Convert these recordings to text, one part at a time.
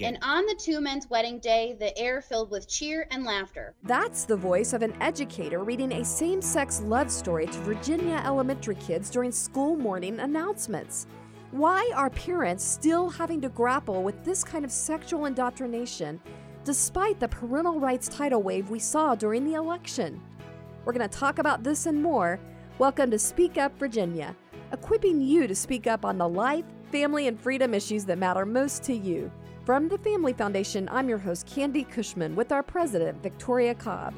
And on the two men's wedding day, the air filled with cheer and laughter. That's the voice of an educator reading a same sex love story to Virginia elementary kids during school morning announcements. Why are parents still having to grapple with this kind of sexual indoctrination despite the parental rights tidal wave we saw during the election? We're going to talk about this and more. Welcome to Speak Up Virginia, equipping you to speak up on the life, family, and freedom issues that matter most to you. From the Family Foundation, I'm your host, Candi Cushman, with our president, Victoria Cobb.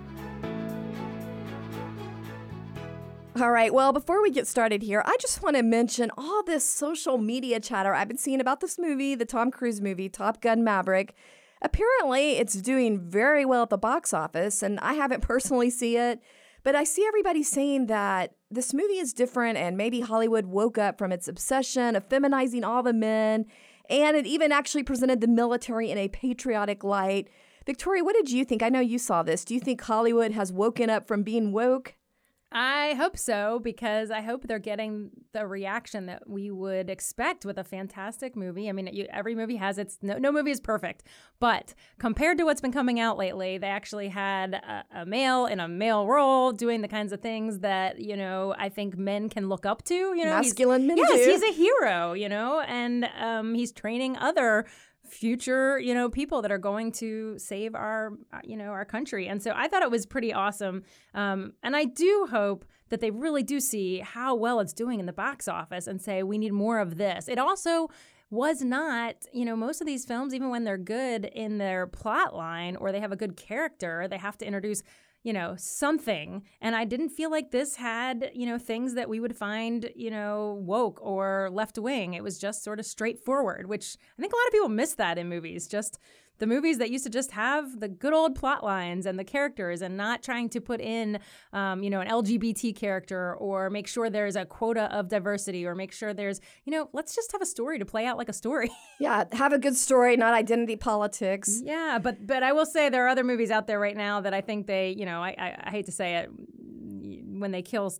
All right, well, before we get started here, I just want to mention all this social media chatter I've been seeing about this movie, the Tom Cruise movie, Top Gun Maverick. Apparently, it's doing very well at the box office, and I haven't personally seen it, but I see everybody saying that this movie is different and maybe Hollywood woke up from its obsession of feminizing all the men and it even actually presented the military in a patriotic light. Victoria, what did you think? I know you saw this. Do you think Hollywood has woken up from being woke? I hope so because I hope they're getting the reaction that we would expect with a fantastic movie. I mean, you, every movie has its no, no, movie is perfect, but compared to what's been coming out lately, they actually had a, a, male in a male role doing the kinds of things that you know I think men can look up to. You know, masculine men. Yes, do. he's a hero. You know, and um, he's training other future you know people that are going to save our uh, you know our country. And so i thought it was pretty awesome. Um, and i do hope that they really do see how well it's doing in the box office and say we need more of this. It also was not, you know, most of these films, even when they're good in their plot line or they have a good character, they have to introduce you know, something. And I didn't feel like this had, you know, things that we would find, you know, woke or left wing. It was just sort of straightforward, which I think a lot of people miss that in movies. Just the movies that used to just have the good old plot lines and the characters and not trying to put in, um, you know, an LGBT character or make sure there's a quota of diversity or make sure there's, you know, let's just have a story to play out like a story. yeah, have a good story, not identity politics. Yeah, but but I will say there are other movies out there right now that I think they, you know, I, I, I hate to say it, when they kill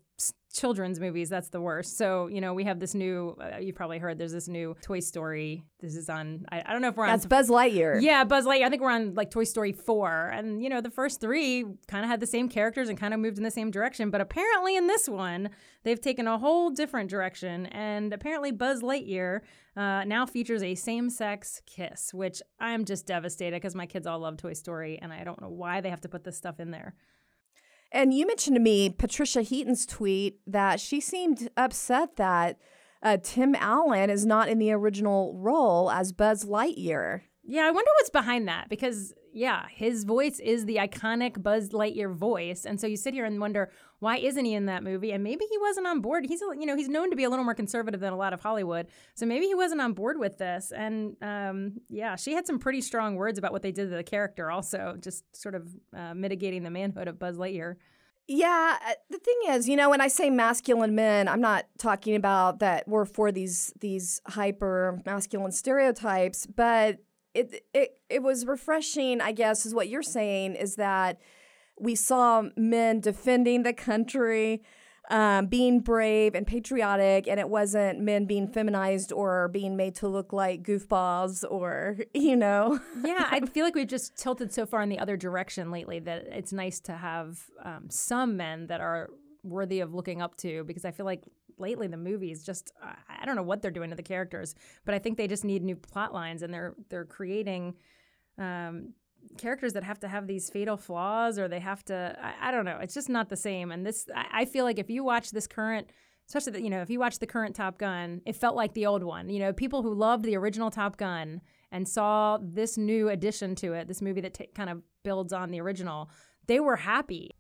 children's movies, that's the worst. So, you know, we have this new, uh, you've probably heard, there's this new Toy Story. This is on, I, I don't know if we're on. That's Buzz Lightyear. Yeah, Buzz Lightyear. I think we're on like Toy Story 4. And, you know, the first three kind of had the same characters and kind of moved in the same direction. But apparently in this one, they've taken a whole different direction. And apparently Buzz Lightyear uh, now features a same sex kiss, which I'm just devastated because my kids all love Toy Story. And I don't know why they have to put this stuff in there. And you mentioned to me Patricia Heaton's tweet that she seemed upset that uh, Tim Allen is not in the original role as Buzz Lightyear. Yeah, I wonder what's behind that because, yeah, his voice is the iconic Buzz Lightyear voice. And so you sit here and wonder, why isn't he in that movie? And maybe he wasn't on board. He's, you know, he's known to be a little more conservative than a lot of Hollywood. So maybe he wasn't on board with this. And um, yeah, she had some pretty strong words about what they did to the character, also, just sort of uh, mitigating the manhood of Buzz Lightyear. Yeah, uh, the thing is, you know, when I say masculine men, I'm not talking about that we're for these these hyper masculine stereotypes, but it it it was refreshing, I guess, is what you're saying is that we saw men defending the country, um, being brave and patriotic, and it wasn't men being feminized or being made to look like goofballs or, you know. yeah, I feel like we've just tilted so far in the other direction lately that it's nice to have um, some men that are worthy of looking up to because I feel like lately the movies just I don't know what they're doing to the characters, but I think they just need new plot lines and they're they're creating um, characters that have to have these fatal flaws or they have to I, I don't know. It's just not the same. And this I, I feel like if you watch this current especially the, you know if you watch the current Top Gun, it felt like the old one. You know, people who loved the original Top Gun and saw this new addition to it, this movie that t- kind of builds on the original, they were happy.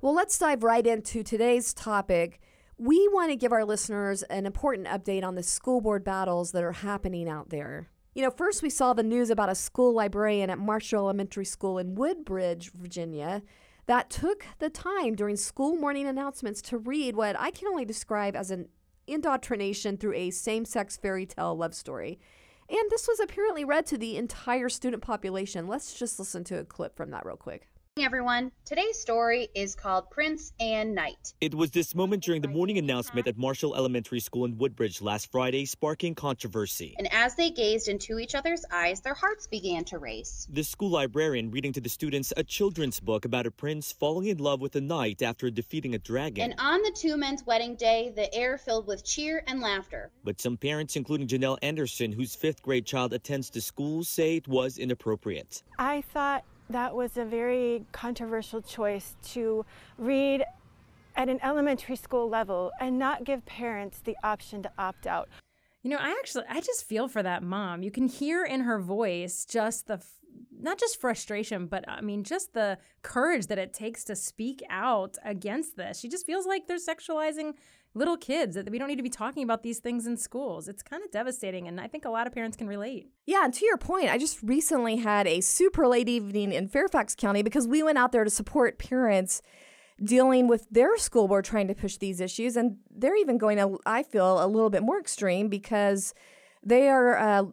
Well, let's dive right into today's topic we want to give our listeners an important update on the school board battles that are happening out there. You know, first we saw the news about a school librarian at Marshall Elementary School in Woodbridge, Virginia, that took the time during school morning announcements to read what I can only describe as an indoctrination through a same sex fairy tale love story. And this was apparently read to the entire student population. Let's just listen to a clip from that real quick. Everyone. Today's story is called Prince and Knight. It was this moment during the morning announcement at Marshall Elementary School in Woodbridge last Friday, sparking controversy. And as they gazed into each other's eyes, their hearts began to race. The school librarian reading to the students a children's book about a prince falling in love with a knight after defeating a dragon. And on the two men's wedding day, the air filled with cheer and laughter. But some parents, including Janelle Anderson, whose fifth grade child attends the school, say it was inappropriate. I thought that was a very controversial choice to read at an elementary school level and not give parents the option to opt out. You know, I actually, I just feel for that mom. You can hear in her voice just the, not just frustration, but I mean, just the courage that it takes to speak out against this. She just feels like they're sexualizing little kids that we don't need to be talking about these things in schools. It's kind of devastating, and I think a lot of parents can relate. Yeah, and to your point, I just recently had a super late evening in Fairfax County because we went out there to support parents dealing with their school board trying to push these issues, and they're even going, to, I feel, a little bit more extreme because they are uh,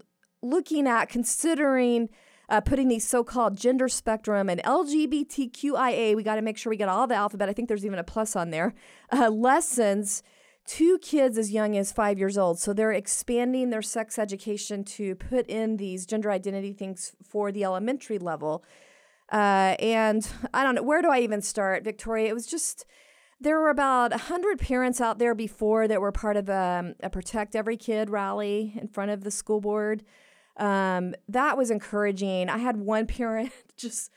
looking at considering. Uh, putting these so-called gender spectrum and LGBTQIA, we got to make sure we get all the alphabet. I think there's even a plus on there. Uh, lessons to kids as young as five years old. So they're expanding their sex education to put in these gender identity things for the elementary level. Uh, and I don't know, where do I even start, Victoria? It was just, there were about 100 parents out there before that were part of a, a Protect Every Kid rally in front of the school board. Um, that was encouraging. I had one parent just,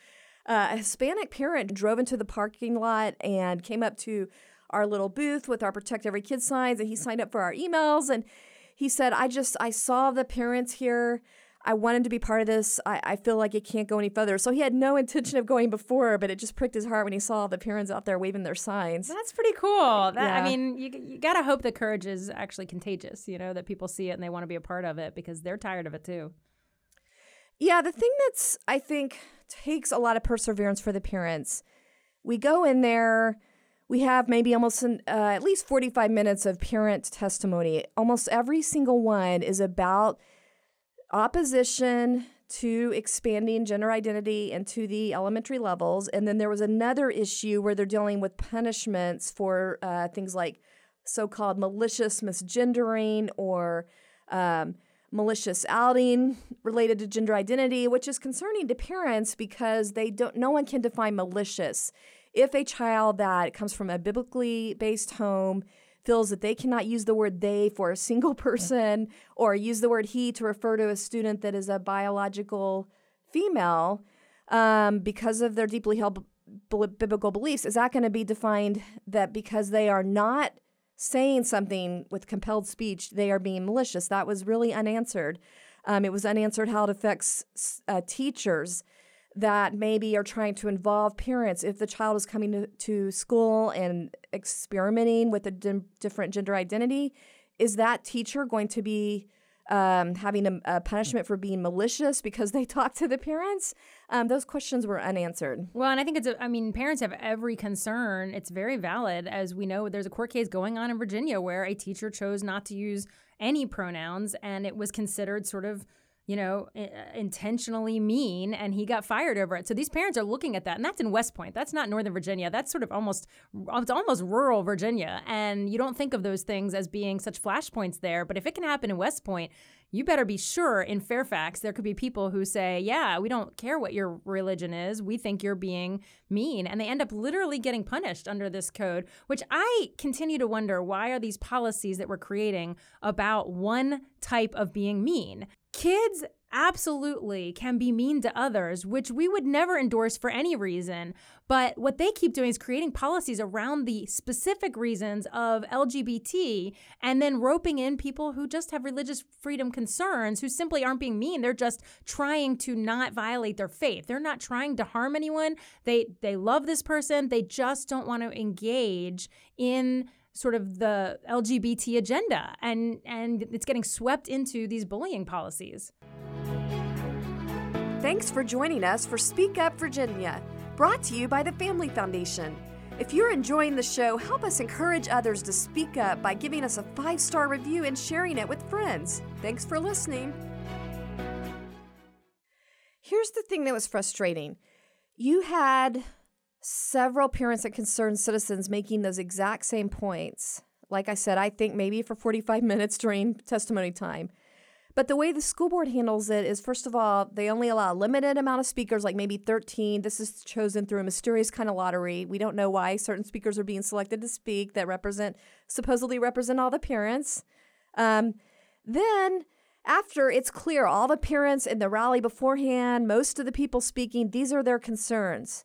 uh, a Hispanic parent drove into the parking lot and came up to our little booth with our Protect Every Kid signs, and he signed up for our emails. And he said, I just, I saw the parents here. I wanted to be part of this. I, I feel like it can't go any further. So he had no intention of going before, but it just pricked his heart when he saw the parents out there waving their signs. That's pretty cool. That, yeah. I mean, you, you got to hope that courage is actually contagious, you know, that people see it and they want to be a part of it because they're tired of it too. Yeah, the thing that's, I think, takes a lot of perseverance for the parents. We go in there we have maybe almost an, uh, at least 45 minutes of parent testimony. Almost every single one is about opposition to expanding gender identity into the elementary levels. And then there was another issue where they're dealing with punishments for uh, things like so called malicious misgendering or um, malicious outing related to gender identity, which is concerning to parents because they don't no one can define malicious if a child that comes from a biblically based home feels that they cannot use the word they for a single person or use the word he to refer to a student that is a biological female um, because of their deeply held b- biblical beliefs, is that going to be defined that because they are not saying something with compelled speech, they are being malicious? That was really unanswered. Um, it was unanswered how it affects uh, teachers that maybe are trying to involve parents if the child is coming to, to school and experimenting with a di- different gender identity is that teacher going to be um, having a, a, punishment for being malicious because they talk to the parents? Um, those questions were unanswered. Well and i think it's i mean parents have every concern. It's very valid. As we know there's a court case going on in virginia where a teacher chose not to use any pronouns and it was considered sort of you know, uh, intentionally mean, and he got fired over it. So these parents are looking at that, and that's in West Point. That's not Northern Virginia. That's sort of almost, it's almost rural Virginia, and you don't think of those things as being such flashpoints there. But if it can happen in West Point, you better be sure in Fairfax there could be people who say, "Yeah, we don't care what your religion is. We think you're being mean." And they end up literally getting punished under this code, which I continue to wonder why are these policies that we're creating about one type of being mean? Kids absolutely can be mean to others, which we would never endorse for any reason. But what they keep doing is creating policies around the specific reasons of LGBT and then roping in people who just have religious freedom concerns who simply aren't being mean. They're just trying to not violate their faith. They're not trying to harm anyone. They they love this person. They just don't want to engage in sort of the LGBT agenda and and it's getting swept into these bullying policies. Thanks for joining us for Speak Up Virginia, brought to you by the Family Foundation. If you're enjoying the show, help us encourage others to speak up by giving us a five star review and sharing it with friends. Thanks for listening. Here's the thing that was frustrating You had several parents and concerned citizens making those exact same points. Like I said, I think maybe for 45 minutes during testimony time. But the way the school board handles it is first of all, they only allow a limited amount of speakers, like maybe 13. This is chosen through a mysterious kind of lottery. We don't know why certain speakers are being selected to speak that represent, supposedly represent all the parents. Um, then, after it's clear, all the parents in the rally beforehand, most of the people speaking, these are their concerns.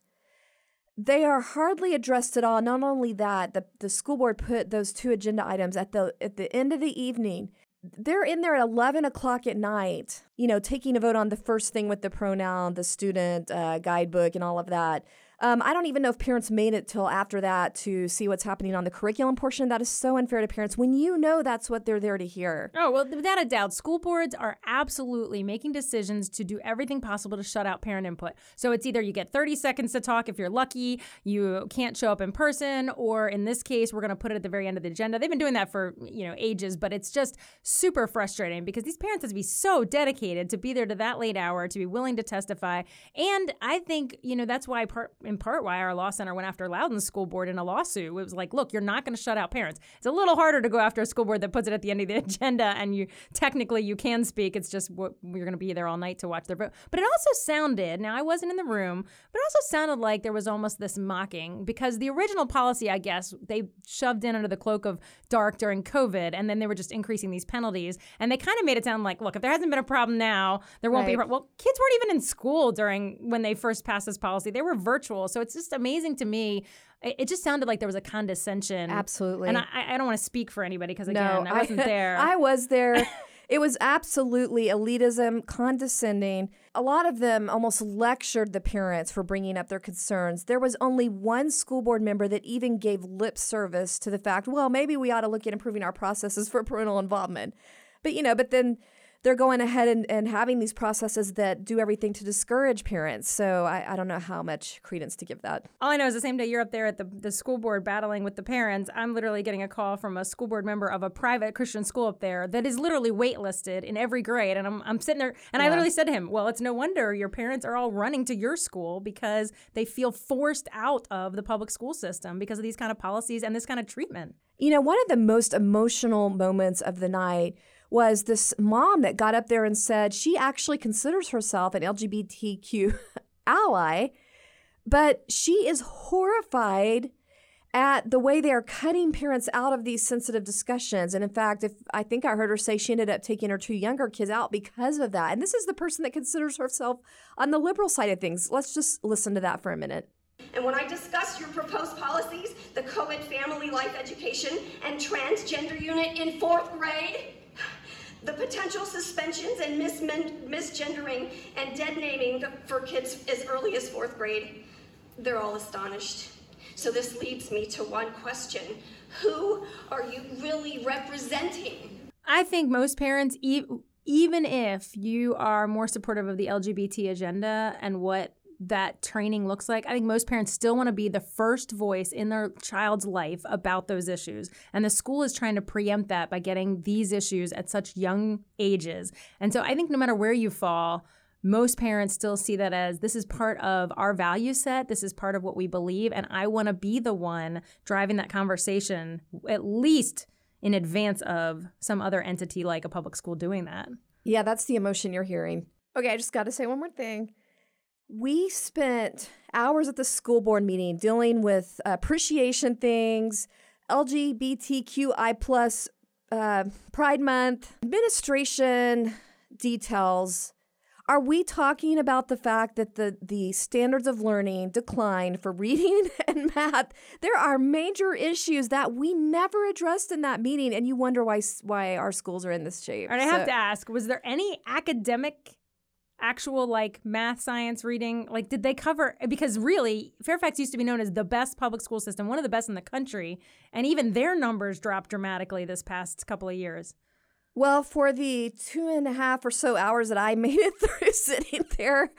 They are hardly addressed at all. Not only that, the, the school board put those two agenda items at the at the end of the evening they're in there at 11 o'clock at night, you know, taking a vote on the first thing with the pronoun, the student uh, guidebook, and all of that. Um, I don't even know if parents made it till after that to see what's happening on the curriculum portion. That is so unfair to parents when you know that's what they're there to hear. Oh, well, without a doubt, school boards are absolutely making decisions to do everything possible to shut out parent input. So it's either you get 30 seconds to talk if you're lucky, you can't show up in person, or in this case, we're going to put it at the very end of the agenda. They've been doing that for, you know, ages, but it's just super frustrating because these parents have to be so dedicated to be there to that late hour, to be willing to testify. And I think, you know, that's why part in part why our law center went after Loudoun's School Board in a lawsuit. It was like, look, you're not going to shut out parents. It's a little harder to go after a school board that puts it at the end of the agenda, and you technically you can speak. It's just what you're going to be there all night to watch their vote. But it also sounded. Now I wasn't in the room, but it also sounded like there was almost this mocking because the original policy, I guess, they shoved in under the cloak of dark during COVID, and then they were just increasing these penalties, and they kind of made it sound like, look, if there hasn't been a problem now, there won't Right. be. A. Well, kids weren't even in school during when they first passed this policy. They were virtual, so it's just amazing to me. It, just sounded like there was a condescension. Absolutely. And I, I don't want to speak for anybody because again, I wasn't there. I was there. it was absolutely elitism, condescending. A lot of them almost lectured the parents for bringing up their concerns. There was only one school board member that even gave lip service to the fact, well, maybe we ought to look at improving our processes for parental involvement. But, you know, but then they're going ahead and, and having these processes that do everything to discourage parents. So I, I don't know how much credence to give that. All I know is the same day you're up there at the, the school board battling with the parents, I'm literally getting a call from a school board member of a private Christian school up there that is literally waitlisted in every grade. And I'm, I'm sitting there, and I literally said to him, Well, it's no wonder your parents are all running to your school because they feel forced out of the public school system because of these kind of policies and this kind of treatment. You know, one of the most emotional moments of the night was this mom that got up there and said she actually considers herself an LGBTQ ally, but she is horrified at the way they are cutting parents out of these sensitive discussions. And in fact, if I think I heard her say she ended up taking her two younger kids out because of that. And this is the person that considers herself on the liberal side of things. Let's just listen to that for a minute. And when I discussed your proposed policies, the co-ed family life education and transgender unit in fourth grade, the potential suspensions and misgendering and dead naming for kids as early as fourth grade, they're all astonished. So this leads me to one question. Who are you really representing? I think most parents, e- even if you are more supportive of the LGBT agenda and what that training looks like, I think most parents still want to be the first voice in their child's life about those issues. And the school is trying to preempt that by getting these issues at such young ages. And so I think no matter where you fall, most parents still see that as this is part of our value set. This is part of what we believe. And I want to be the one driving that conversation, at least in advance of some other entity like a public school doing that. Yeah, that's the emotion you're hearing. Okay, I just got to say one more thing. We spent hours at the school board meeting dealing with appreciation things, LGBTQI plus uh, Pride Month, administration details. Are we talking about the fact that the, the standards of learning decline for reading and math? There are major issues that we never addressed in that meeting, and you wonder why why our schools are in this shape. And I have to ask, was there any academic actual like math science reading like did they cover because really fairfax used to be known as the best public school system one of the best in the country and even their numbers dropped dramatically this past couple of years Well, for the two and a half or so hours that I made it through sitting there,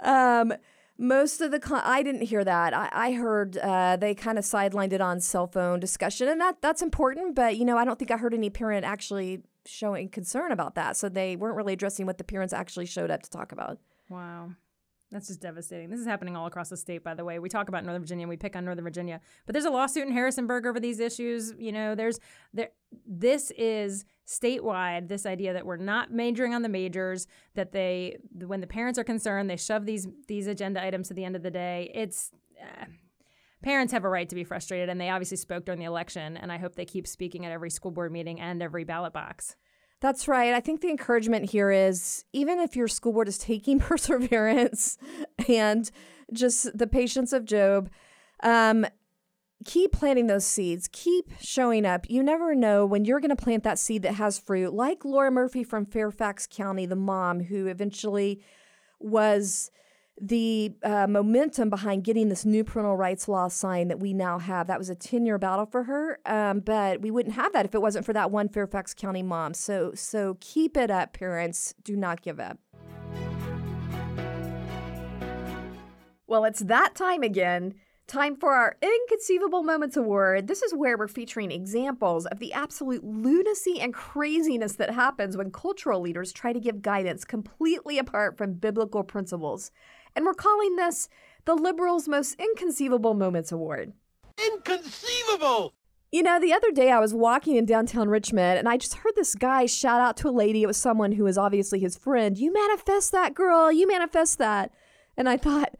um, most of the con- I didn't hear that. I, I heard uh, they kind of sidelined it on cell phone discussion, and that that's important. But you know, I don't think I heard any parent actually showing concern about that. So they weren't really addressing what the parents actually showed up to talk about. wow That's just devastating. This is happening all across the state, by the way. We talk about Northern Virginia, we pick on Northern Virginia, but there's a lawsuit in Harrisonburg over these issues. You know, there's there. This is statewide. This idea that we're not majoring on the majors, that they, when the parents are concerned, they shove these these agenda items to the end of the day. It's uh, parents have a right to be frustrated, and they obviously spoke during the election. And I hope they keep speaking at every school board meeting and every ballot box. That's right. I think the encouragement here is even if your school board is taking perseverance and just the patience of Job, um, keep planting those seeds. Keep showing up. You never know when you're going to plant that seed that has fruit. Like Laura Murphy from Fairfax County, the mom who eventually was the uh, momentum behind getting this new parental rights law signed that we now have. That was a 10 year battle for her, um, but we wouldn't have that if it wasn't for that one Fairfax County mom. So, so keep it up, parents. Do not give up. Well, it's that time again. Time for our Inconceivable Moments Award. This is where we're featuring examples of the absolute lunacy and craziness that happens when cultural leaders try to give guidance completely apart from biblical principles. And we're calling this the Liberals' Most Inconceivable Moments Award. Inconceivable! You know, the other day I was walking in downtown Richmond and I just heard this guy shout out to a lady. It was someone who was obviously his friend. You manifest that, girl. You manifest that. And I thought,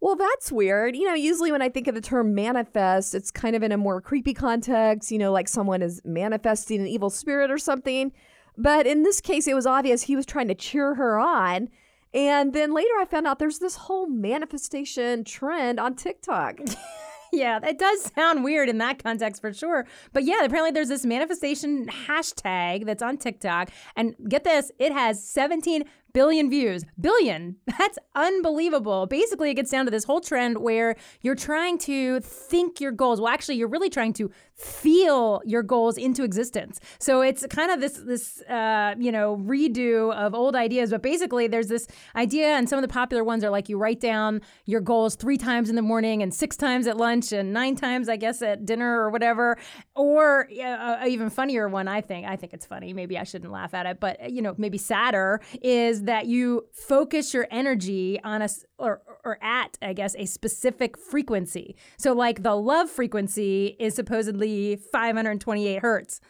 well, that's weird. You know, usually when I think of the term manifest, it's kind of in a more creepy context, you know, like someone is manifesting an evil spirit or something. But in this case, it was obvious he was trying to cheer her on. And then later I found out there's this whole manifestation trend on TikTok. yeah, that does sound weird in that context for sure. But yeah, apparently there's this manifestation hashtag that's on TikTok. And get this, it has 17 billion views. Billion. That's unbelievable. Basically, it gets down to this whole trend where you're trying to think your goals. Well, actually, you're really trying to feel your goals into existence. So it's kind of this this uh, you know redo of old ideas. But basically, there's this idea, and some of the popular ones are like you write down your goals three times in the morning, and six times at lunch, and nine times, I guess, at dinner or whatever. Or uh, even funnier one, I think. I think it's funny. Maybe I shouldn't laugh at it, but you know, maybe sadder is that you focus your energy on a or or at I guess a specific frequency. So like the love frequency is supposedly 528 hertz.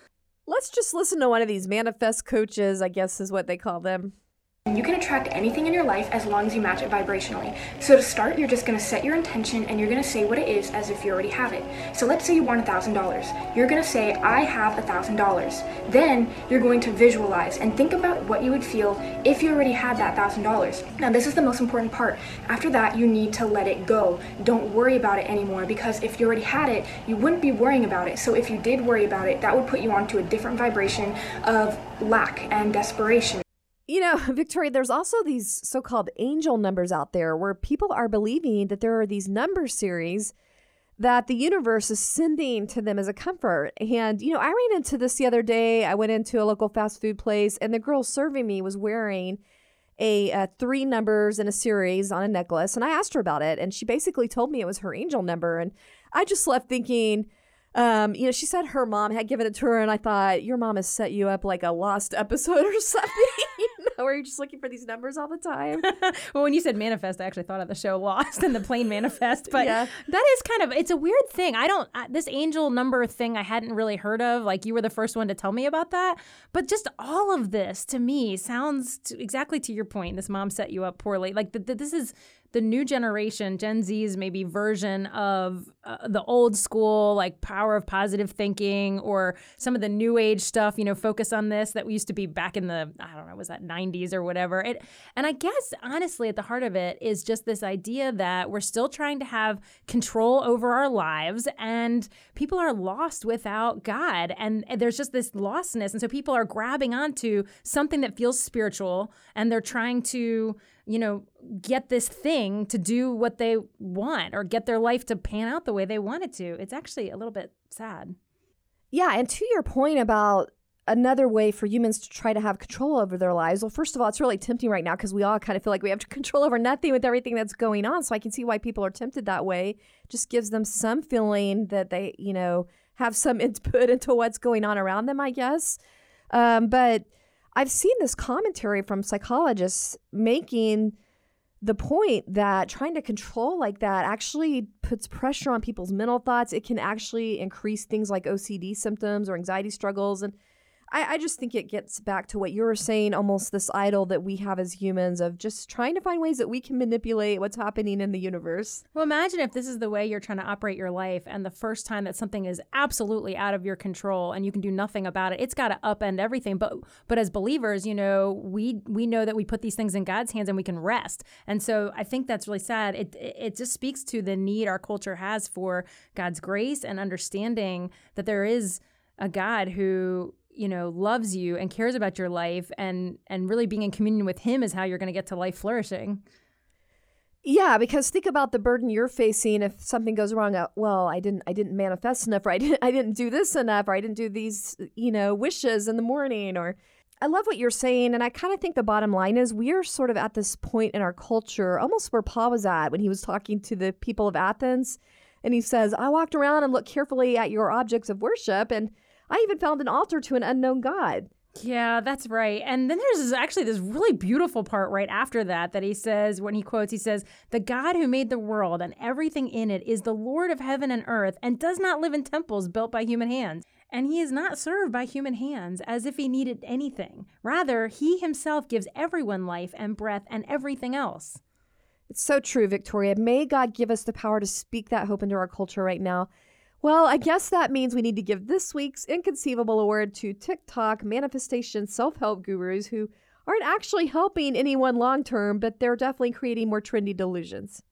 Let's just listen to one of these manifest coaches, I guess is what they call them. You can attract anything in your life as long as you match it vibrationally. So to start, you're just going to set your intention and you're going to say what it is as if you already have it. So let's say you want $1,000. You're going to say, I have $1,000. Then you're going to visualize and think about what you would feel if you already had that $1,000. Now, this is the most important part. After that, you need to let it go. Don't worry about it anymore because if you already had it, you wouldn't be worrying about it. So if you did worry about it, that would put you onto a different vibration of lack and desperation. You know, Victoria, there's also these so called angel numbers out there where people are believing that there are these number series that the universe is sending to them as a comfort. And, you know, I ran into this the other day. I went into a local fast food place, and the girl serving me was wearing a three numbers in a series on a necklace. And I asked her about it, and she basically told me it was her angel number. And I just left thinking, um, you know, she said her mom had given it to her, and I thought your mom has set you up like a lost episode or something. you know, where you're just looking for these numbers all the time. well, when you said manifest, I actually thought of the show Lost and the plane manifest, but yeah. that is kind of it's a weird thing. I don't uh, this angel number thing I hadn't really heard of. Like you were the first one to tell me about that, but just all of this to me sounds to, exactly to your point. This mom set you up poorly. Like the, the, this is the new generation, Gen Z's maybe version of uh, the old school, like power of positive thinking or some of the new age stuff, you know, focus on this that we used to be back in the, I don't know, was that 90s or whatever. It, and I guess honestly, at the heart of it is just this idea that we're still trying to have control over our lives and people are lost without God. And there's just this lostness. And so people are grabbing onto something that feels spiritual and they're trying to, you know, get this thing to do what they want or get their life to pan out the way they want it to. It's actually a little bit sad. Yeah, and to your point about another way for humans to try to have control over their lives. Well, first of all, it's really tempting right now because we all kind of feel like we have control over nothing with everything that's going on. So I can see why people are tempted that way. Just gives them some feeling that they, you know, have some input into what's going on around them, I guess. Um, but I've seen this commentary from psychologists making the point that trying to control like that actually puts pressure on people's mental thoughts. It can actually increase things like OCD symptoms or anxiety struggles. And I, I just think it gets back to what you were saying almost this idol that we have as humans of just trying to find ways that we can manipulate what's happening in the universe. Well, imagine if this is the way you're trying to operate your life, and the first time that something is absolutely out of your control and you can do nothing about it, it's got to upend everything. But but as believers, you know, we we know that we put these things in God's hands and we can rest. And so I think that's really sad. It it just speaks to the need our culture has for God's grace and understanding that there is a God who you know loves you and cares about your life and and really being in communion with him is how you're going to get to life flourishing. Yeah because think about the burden you're facing if something goes wrong uh, well i didn't i didn't manifest enough or i didn't i didn't do this enough or i didn't do these you know wishes in the morning or i love what you're saying and i kind of think the bottom line is we are sort of at this point in our culture almost where paul was at when he was talking to the people of athens and he says i walked around and looked carefully at your objects of worship and I even found an altar to an unknown God. Yeah, that's right. And then there's actually this really beautiful part right after that that he says, when he quotes, he says, The God who made the world and everything in it is the Lord of heaven and earth and does not live in temples built by human hands. And he is not served by human hands as if he needed anything. Rather, he himself gives everyone life and breath and everything else. It's so true, Victoria. May God give us the power to speak that hope into our culture right now. Well, I guess that means we need to give this week's Inconceivable Award to TikTok manifestation self help gurus who aren't actually helping anyone long term, but they're definitely creating more trendy delusions.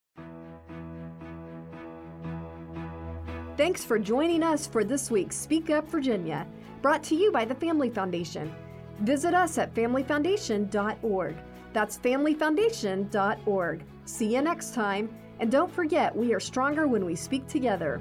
Thanks for joining us for this week's Speak Up Virginia, brought to you by the Family Foundation. Visit us at familyfoundation.org. That's familyfoundation.org. See you next time, and don't forget, we are stronger when we speak together.